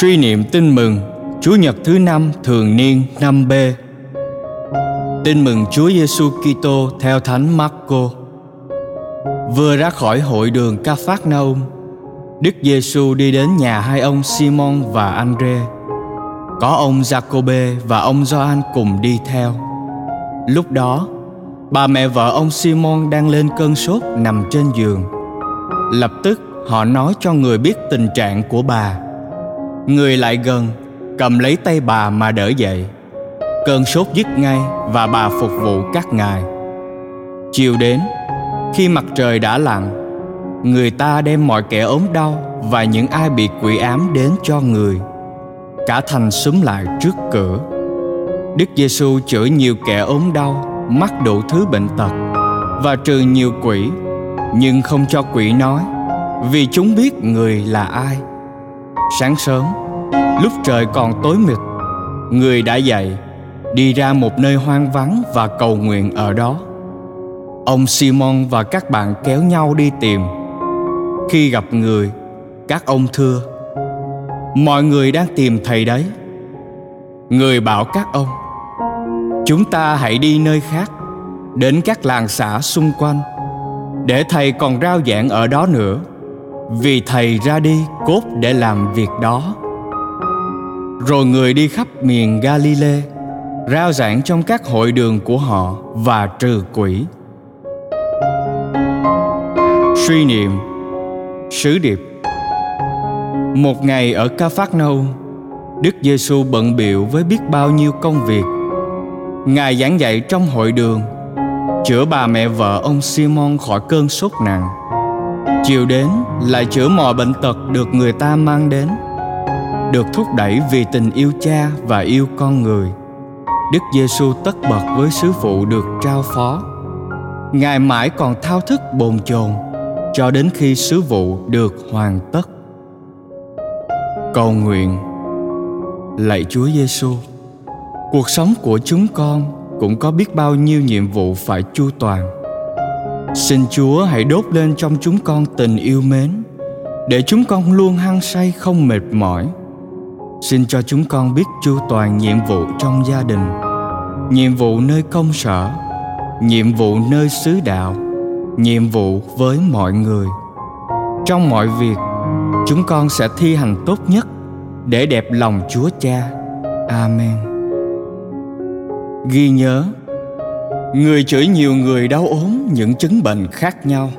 Suy niệm tin mừng Chúa Nhật thứ năm thường niên năm b Tin mừng Chúa Giêsu Kitô theo Thánh Marco. Vừa ra khỏi hội đường Ca Phát Naum, Đức Giêsu đi đến nhà hai ông Simon và Andre. Có ông Giacôbê và ông Gioan cùng đi theo. Lúc đó, bà mẹ vợ ông Simon đang lên cơn sốt nằm trên giường. Lập tức họ nói cho người biết tình trạng của bà. Người lại gần, cầm lấy tay bà mà đỡ dậy. Cơn sốt dứt ngay và bà phục vụ các ngài. Chiều đến, khi mặt trời đã lặn, người ta đem mọi kẻ ốm đau và những ai bị quỷ ám đến cho người. Cả thành xúm lại trước cửa. Đức Giêsu chữa nhiều kẻ ốm đau, mắc đủ thứ bệnh tật và trừ nhiều quỷ, nhưng không cho quỷ nói, vì chúng biết người là ai. Sáng sớm, lúc trời còn tối mịt, người đã dậy, đi ra một nơi hoang vắng và cầu nguyện ở đó. Ông Simon và các bạn kéo nhau đi tìm. Khi gặp người, các ông thưa: Mọi người đang tìm thầy đấy. Người bảo các ông: Chúng ta hãy đi nơi khác, đến các làng xã xung quanh, để thầy còn rao giảng ở đó nữa, vì thầy ra đi cốt để làm việc đó. Rồi người đi khắp miền Galile rao giảng trong các hội đường của họ và trừ quỷ. Suy niệm Sứ điệp Một ngày ở Ca Phát Nâu, Đức Giêsu bận biệu với biết bao nhiêu công việc. Ngài giảng dạy trong hội đường, chữa bà mẹ vợ ông Simon khỏi cơn sốt nặng. Chiều đến lại chữa mọi bệnh tật được người ta mang đến, được thúc đẩy vì tình yêu cha và yêu con người. Đức Giêsu tất bật với sứ phụ được trao phó. Ngài mãi còn thao thức bồn chồn cho đến khi sứ vụ được hoàn tất. Cầu nguyện Lạy Chúa Giêsu, cuộc sống của chúng con cũng có biết bao nhiêu nhiệm vụ phải chu toàn. Xin Chúa hãy đốt lên trong chúng con tình yêu mến để chúng con luôn hăng say không mệt mỏi. Xin cho chúng con biết chu toàn nhiệm vụ trong gia đình, nhiệm vụ nơi công sở, nhiệm vụ nơi xứ đạo nhiệm vụ với mọi người. Trong mọi việc chúng con sẽ thi hành tốt nhất để đẹp lòng chúa cha. Amen. Ghi nhớ người chữa nhiều người đau ốm những chứng bệnh khác nhau.